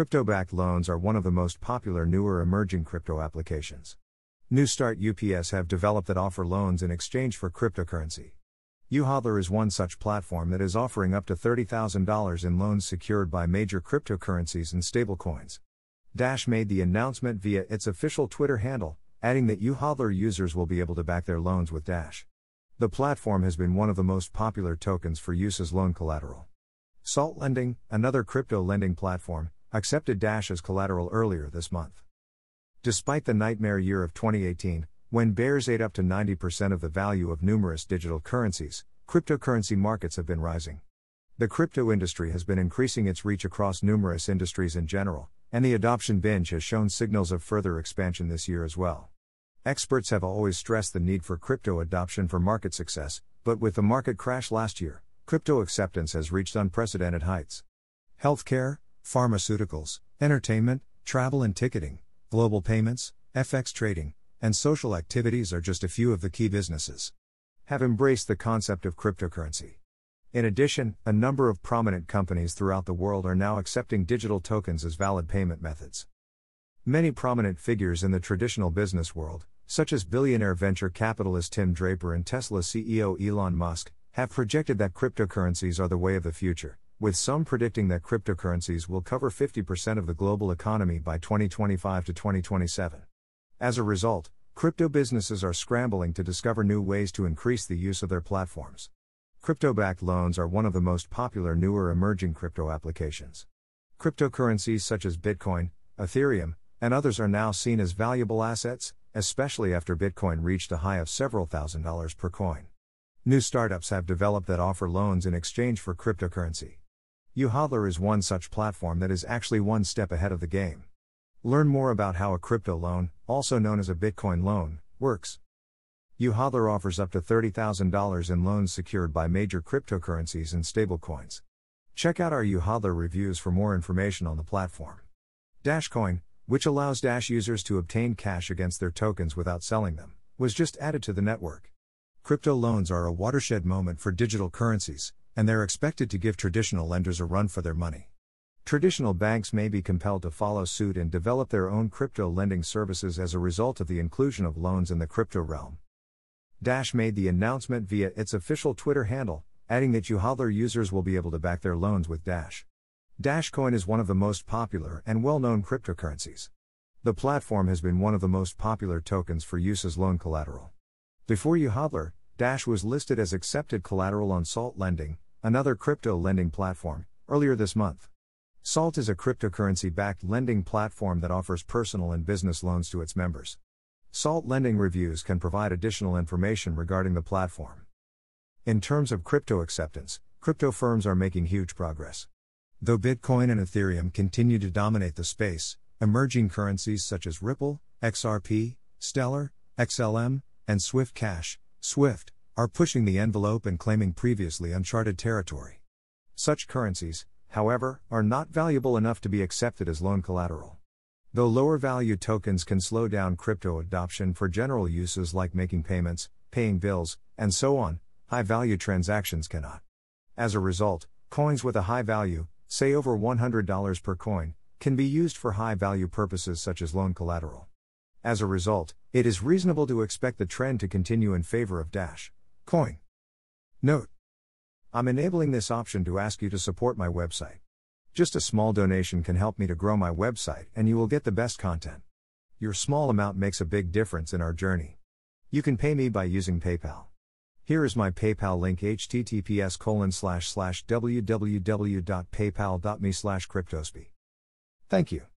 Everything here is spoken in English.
Crypto backed loans are one of the most popular newer emerging crypto applications. New Start UPS have developed that offer loans in exchange for cryptocurrency. YouHodler is one such platform that is offering up to $30,000 in loans secured by major cryptocurrencies and stablecoins. Dash made the announcement via its official Twitter handle, adding that YouHodler users will be able to back their loans with Dash. The platform has been one of the most popular tokens for use as loan collateral. Salt Lending, another crypto lending platform, accepted Dash as collateral earlier this month. Despite the nightmare year of 2018, when bears ate up to 90% of the value of numerous digital currencies, cryptocurrency markets have been rising. The crypto industry has been increasing its reach across numerous industries in general, and the adoption binge has shown signals of further expansion this year as well. Experts have always stressed the need for crypto adoption for market success, but with the market crash last year, crypto acceptance has reached unprecedented heights. Healthcare, pharmaceuticals, entertainment, travel and ticketing, global payments, FX trading, and social activities are just a few of the key businesses. Have embraced the concept of cryptocurrency. In addition, a number of prominent companies throughout the world are now accepting digital tokens as valid payment methods. Many prominent figures in the traditional business world, such as billionaire venture capitalist Tim Draper and Tesla CEO Elon Musk, have projected that cryptocurrencies are the way of the future, with some predicting that cryptocurrencies will cover 50% of the global economy by 2025 to 2027. As a result, crypto businesses are scrambling to discover new ways to increase the use of their platforms. Crypto backed loans are one of the most popular newer emerging crypto applications. Cryptocurrencies such as Bitcoin, Ethereum, and others are now seen as valuable assets, especially after Bitcoin reached a high of several thousand dollars per coin. New startups have developed that offer loans in exchange for cryptocurrency. YouHodler is one such platform that is actually one step ahead of the game. Learn more about how a crypto loan, also known as a Bitcoin loan, works. YouHodler offers up to $30,000 in loans secured by major cryptocurrencies and stablecoins. Check out our YouHodler reviews for more information on the platform. Dashcoin, which allows Dash users to obtain cash against their tokens without selling them, was just added to the network. Crypto loans are a watershed moment for digital currencies, and they're expected to give traditional lenders a run for their money. Traditional banks may be compelled to follow suit and develop their own crypto lending services as a result of the inclusion of loans in the crypto realm. Dash made the announcement via its official Twitter handle, adding that YouHodler users will be able to back their loans with Dash. Dashcoin is one of the most popular and well known cryptocurrencies. The platform has been one of the most popular tokens for use as loan collateral. Before YouHodler, Dash was listed as accepted collateral on Salt Lending, another crypto lending platform, earlier this month. Salt is a cryptocurrency backed lending platform that offers personal and business loans to its members. Salt Lending Reviews can provide additional information regarding the platform. In terms of crypto acceptance, crypto firms are making huge progress. Though Bitcoin and Ethereum continue to dominate the space, emerging currencies such as Ripple, XRP, Stellar, XLM, and Swift Cash Swift, are pushing the envelope and claiming previously uncharted territory. Such currencies, however, are not valuable enough to be accepted as loan collateral. Though lower value tokens can slow down crypto adoption for general uses like making payments, paying bills, and so on, high value transactions cannot. As a result, coins with a high value, say over $100 per coin, can be used for high value purposes such as loan collateral. As a result, it is reasonable to expect the trend to continue in favor of Dash Coin. Note I'm enabling this option to ask you to support my website. Just a small donation can help me to grow my website and you will get the best content. Your small amount makes a big difference in our journey. You can pay me by using PayPal. Here is my PayPal link https colon slash slash www.paypal.me slash. Thank you.